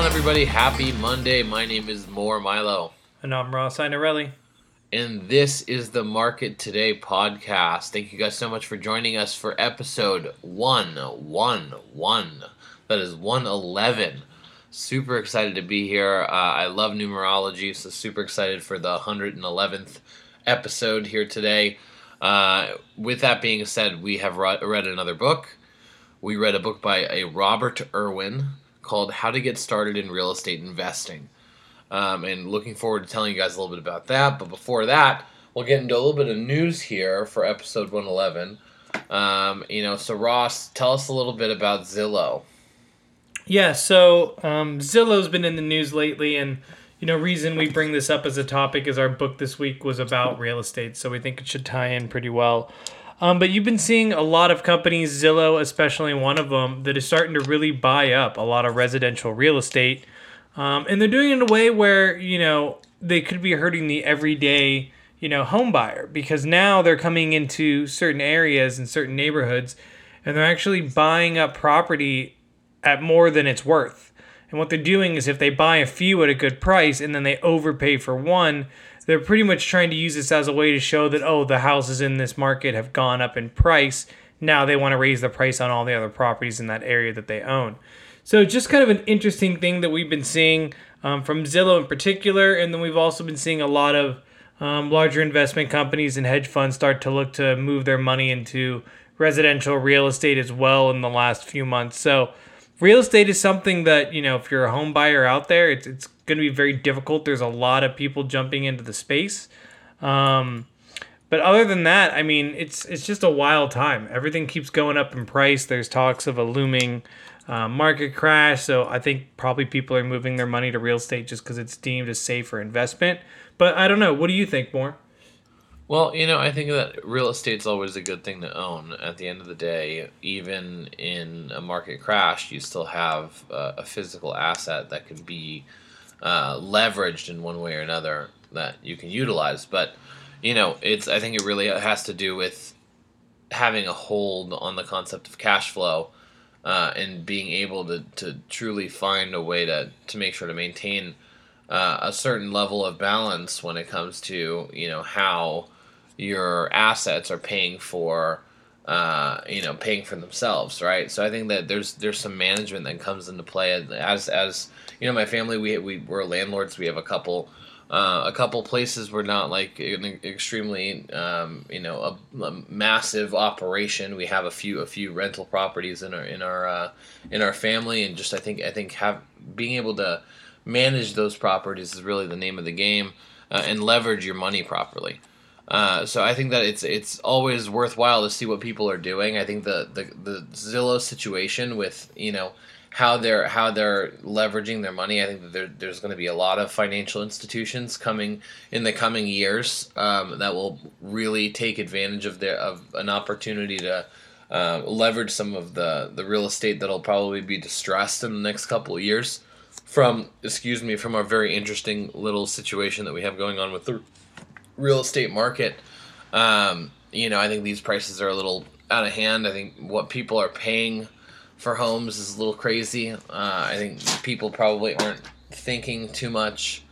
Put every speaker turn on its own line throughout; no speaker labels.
on, everybody? Happy Monday. My name is More Milo.
And I'm Ross Inarelli.
And this is the Market Today podcast. Thank you guys so much for joining us for episode 111. That is 111. Super excited to be here. Uh, I love numerology, so super excited for the 111th episode here today. Uh, with that being said, we have read another book. We read a book by a Robert Irwin called How to Get Started in Real Estate Investing. Um, and looking forward to telling you guys a little bit about that. But before that, we'll get into a little bit of news here for episode 111. Um, you know, so Ross, tell us a little bit about Zillow.
Yeah, so um, Zillow's been in the news lately, and you know, reason we bring this up as a topic is our book this week was about real estate, so we think it should tie in pretty well. Um, but you've been seeing a lot of companies, Zillow especially one of them, that is starting to really buy up a lot of residential real estate. Um, and they're doing it in a way where, you know, they could be hurting the everyday, you know, home buyer because now they're coming into certain areas and certain neighborhoods and they're actually buying up property at more than it's worth. And what they're doing is if they buy a few at a good price and then they overpay for one, they're pretty much trying to use this as a way to show that oh the houses in this market have gone up in price. Now they want to raise the price on all the other properties in that area that they own. So just kind of an interesting thing that we've been seeing um, from zillow in particular and then we've also been seeing a lot of um, larger investment companies and hedge funds start to look to move their money into residential real estate as well in the last few months. So real estate is something that you know if you're a home buyer out there it's, it's going to be very difficult. There's a lot of people jumping into the space. Um, but other than that, I mean, it's it's just a wild time. Everything keeps going up in price. There's talks of a looming uh, market crash. So I think probably people are moving their money to real estate just because it's deemed a safer investment. But I don't know. What do you think more?
Well, you know, I think that real estate's always a good thing to own. At the end of the day, even in a market crash, you still have uh, a physical asset that can be uh, leveraged in one way or another that you can utilize. But you know, it's I think it really has to do with having a hold on the concept of cash flow uh, and being able to, to truly find a way to, to make sure to maintain uh, a certain level of balance when it comes to you know how your assets are paying for uh, you know paying for themselves right so i think that there's there's some management that comes into play as as you know, my family we we we're landlords. We have a couple. Uh, a couple places we're not like an extremely um, you know a, a, massive operation. We have a few a few rental properties in our in our uh, in our family, and just I think I think have being able to manage those properties is really the name of the game, uh, and leverage your money properly. Uh, so I think that it's it's always worthwhile to see what people are doing. I think the the the Zillow situation with you know how they're how they're leveraging their money. I think that there, there's going to be a lot of financial institutions coming in the coming years um, that will really take advantage of their of an opportunity to uh, leverage some of the the real estate that'll probably be distressed in the next couple of years from excuse me from our very interesting little situation that we have going on with the real estate market. Um, you know, I think these prices are a little out of hand. I think what people are paying for homes is a little crazy. Uh, I think people probably aren't thinking too much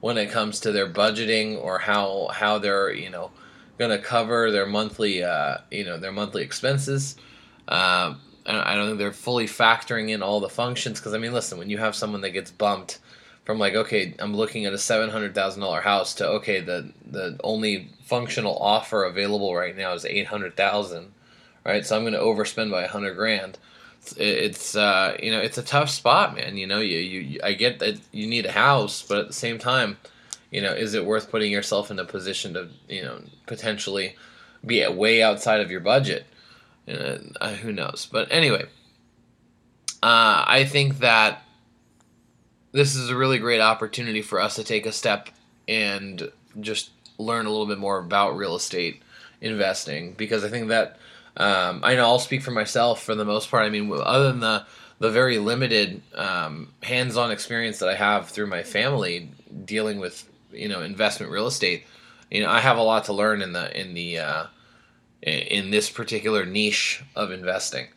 when it comes to their budgeting or how how they're you know going to cover their monthly uh, you know their monthly expenses. Uh, I don't think they're fully factoring in all the functions because I mean, listen, when you have someone that gets bumped from like okay, I'm looking at a seven hundred thousand dollar house to okay, the the only functional offer available right now is eight hundred thousand, right? So I'm going to overspend by a hundred grand it's uh, you know it's a tough spot, man. You know, you, you I get that you need a house, but at the same time, you know, is it worth putting yourself in a position to you know potentially be way outside of your budget? Uh, who knows? But anyway, uh, I think that this is a really great opportunity for us to take a step and just learn a little bit more about real estate investing because I think that um, I know I'll speak for myself for the most part. I mean, other than the the very limited um, hands-on experience that I have through my family dealing with you know investment real estate, you know I have a lot to learn in the in the uh, in this particular niche of investing.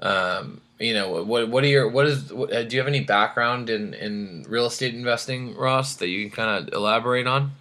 Um, you know, what what are your what is what, uh, do you have any background in in real estate investing, Ross, that you can kind of elaborate on?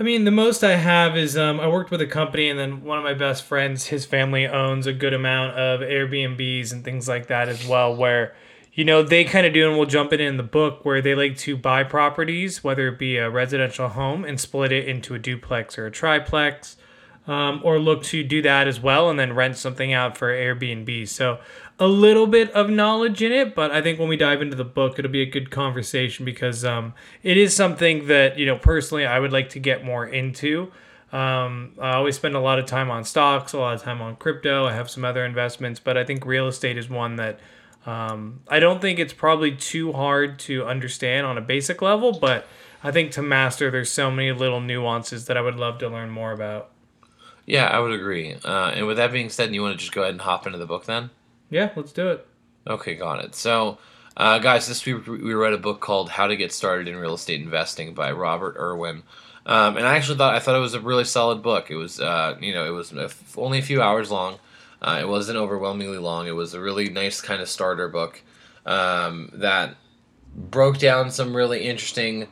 I mean, the most I have is um, I worked with a company, and then one of my best friends, his family owns a good amount of Airbnbs and things like that as well, where you know they kind of do, and we'll jump in in the book where they like to buy properties, whether it be a residential home, and split it into a duplex or a triplex. Um, or look to do that as well and then rent something out for Airbnb. So a little bit of knowledge in it, but I think when we dive into the book, it'll be a good conversation because um, it is something that you know personally I would like to get more into. Um, I always spend a lot of time on stocks, a lot of time on crypto. I have some other investments, but I think real estate is one that um, I don't think it's probably too hard to understand on a basic level, but I think to master, there's so many little nuances that I would love to learn more about.
Yeah, I would agree. Uh, and with that being said, you want to just go ahead and hop into the book then?
Yeah, let's do it.
Okay, got it. So, uh, guys, this week we read a book called "How to Get Started in Real Estate Investing" by Robert Irwin, um, and I actually thought I thought it was a really solid book. It was, uh, you know, it was only a few hours long. Uh, it wasn't overwhelmingly long. It was a really nice kind of starter book um, that broke down some really interesting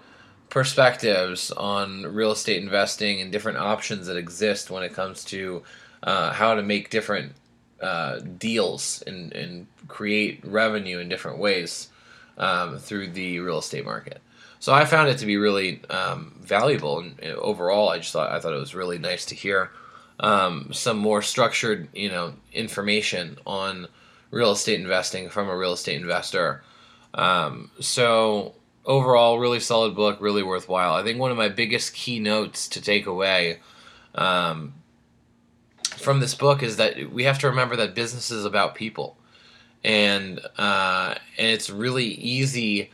perspectives on real estate investing and different options that exist when it comes to uh, how to make different uh, deals and, and create revenue in different ways um, through the real estate market. So I found it to be really um, valuable, and, overall, I just thought I thought it was really nice to hear um, some more structured, you know, information on real estate investing from a real estate investor. Um, so overall, really solid book, really worthwhile. I think one of my biggest keynotes to take away um, from this book is that we have to remember that business is about people, and uh, and it's really easy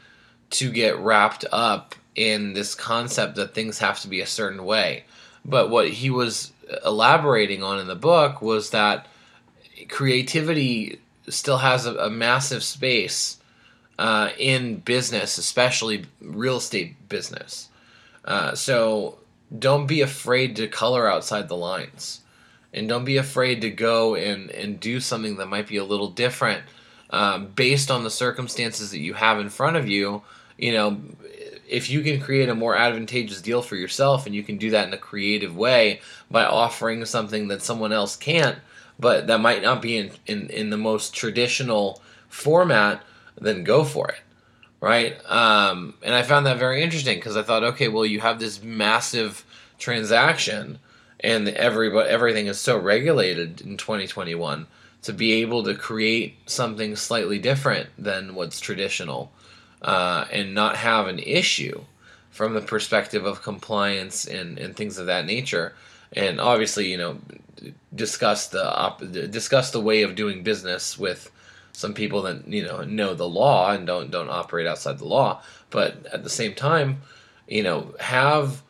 to get wrapped up in this concept that things have to be a certain way. But what he was elaborating on in the book was that creativity still has a, a massive space uh, in business, especially real estate business. Uh, so don't be afraid to color outside the lines and don't be afraid to go and, and do something that might be a little different um, based on the circumstances that you have in front of you you know if you can create a more advantageous deal for yourself and you can do that in a creative way by offering something that someone else can't but that might not be in, in, in the most traditional format then go for it right? Um, and i found that very interesting because i thought okay well you have this massive transaction and everybody everything is so regulated in 2021 to be able to create something slightly different than what's traditional uh, and not have an issue from the perspective of compliance and, and things of that nature. And obviously you know discuss the op- discuss the way of doing business with some people that you know know the law and don't don't operate outside the law but at the same time you know have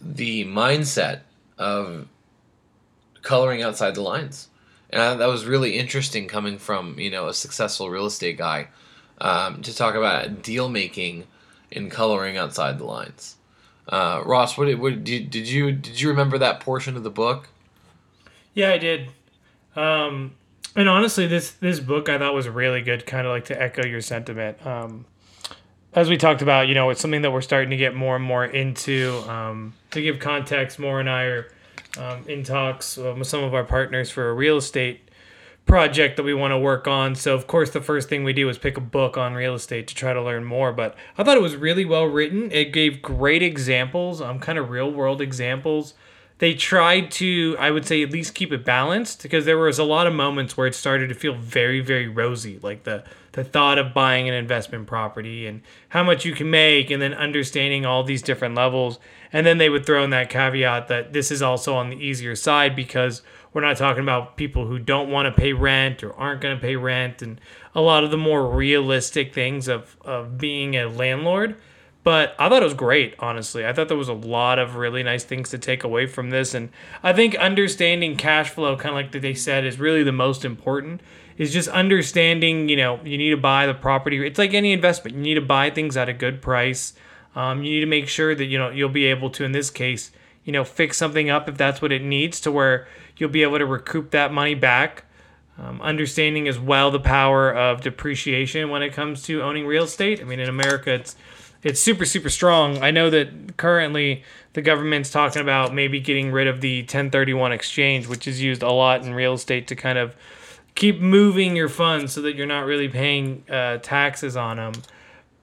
the mindset of coloring outside the lines. And that was really interesting coming from, you know, a successful real estate guy um, to talk about deal making and coloring outside the lines. Uh, Ross, what, did, what did, did you did you remember that portion of the book?
Yeah, I did. Um, and honestly, this this book I thought was really good. Kind of like to echo your sentiment. Um, as we talked about, you know, it's something that we're starting to get more and more into. Um, to give context, More and I are um, in talks uh, with some of our partners for a real estate project that we want to work on. So, of course, the first thing we do is pick a book on real estate to try to learn more. But I thought it was really well written. It gave great examples, um, kind of real world examples they tried to i would say at least keep it balanced because there was a lot of moments where it started to feel very very rosy like the the thought of buying an investment property and how much you can make and then understanding all these different levels. And then they would throw in that caveat that this is also on the easier side because we're not talking about people who don't want to pay rent or aren't going to pay rent and a lot of the more realistic things of, of being a landlord but I thought it was great, honestly. I thought there was a lot of really nice things to take away from this. And I think understanding cash flow, kind of like they said, is really the most important. Is just understanding, you know, you need to buy the property. It's like any investment. You need to buy things at a good price. Um, you need to make sure that, you know, you'll be able to, in this case, you know, fix something up if that's what it needs to where you'll be able to recoup that money back Um, understanding as well the power of depreciation when it comes to owning real estate. I mean, in America, it's it's super super strong. I know that currently the government's talking about maybe getting rid of the 1031 exchange, which is used a lot in real estate to kind of keep moving your funds so that you're not really paying uh, taxes on them.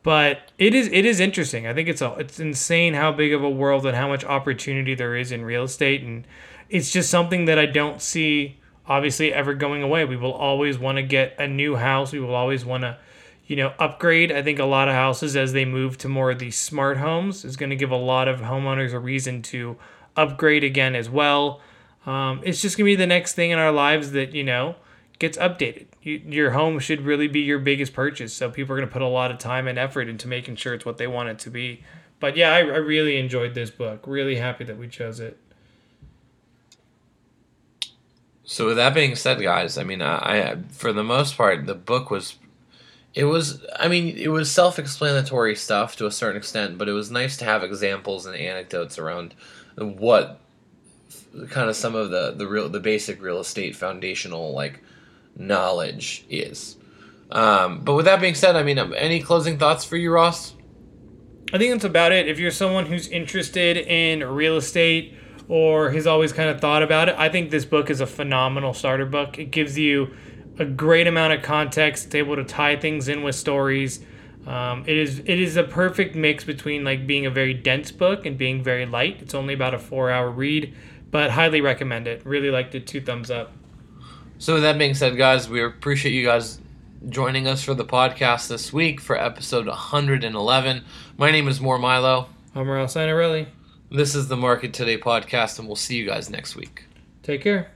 But it is it is interesting. I think it's a, it's insane how big of a world and how much opportunity there is in real estate, and it's just something that I don't see obviously ever going away. We will always want to get a new house. We will always want to, you know, upgrade. I think a lot of houses as they move to more of these smart homes is going to give a lot of homeowners a reason to upgrade again as well. Um, it's just going to be the next thing in our lives that, you know, gets updated. You, your home should really be your biggest purchase. So people are going to put a lot of time and effort into making sure it's what they want it to be. But yeah, I, I really enjoyed this book. Really happy that we chose it.
So with that being said, guys, I mean, I, I for the most part, the book was, it was, I mean, it was self-explanatory stuff to a certain extent, but it was nice to have examples and anecdotes around what kind of some of the the real the basic real estate foundational like knowledge is. Um, but with that being said, I mean, um, any closing thoughts for you, Ross?
I think that's about it. If you're someone who's interested in real estate or has always kind of thought about it, I think this book is a phenomenal starter book. It gives you a great amount of context. It's able to tie things in with stories. Um, it is it is a perfect mix between like being a very dense book and being very light. It's only about a four hour read, but highly recommend it. Really liked it. Two thumbs up.
So with that being said, guys, we appreciate you guys joining us for the podcast this week for episode 111. My name is More Milo.
I'm Ralph Sanarelli.
This is the Market Today podcast, and we'll see you guys next week.
Take care.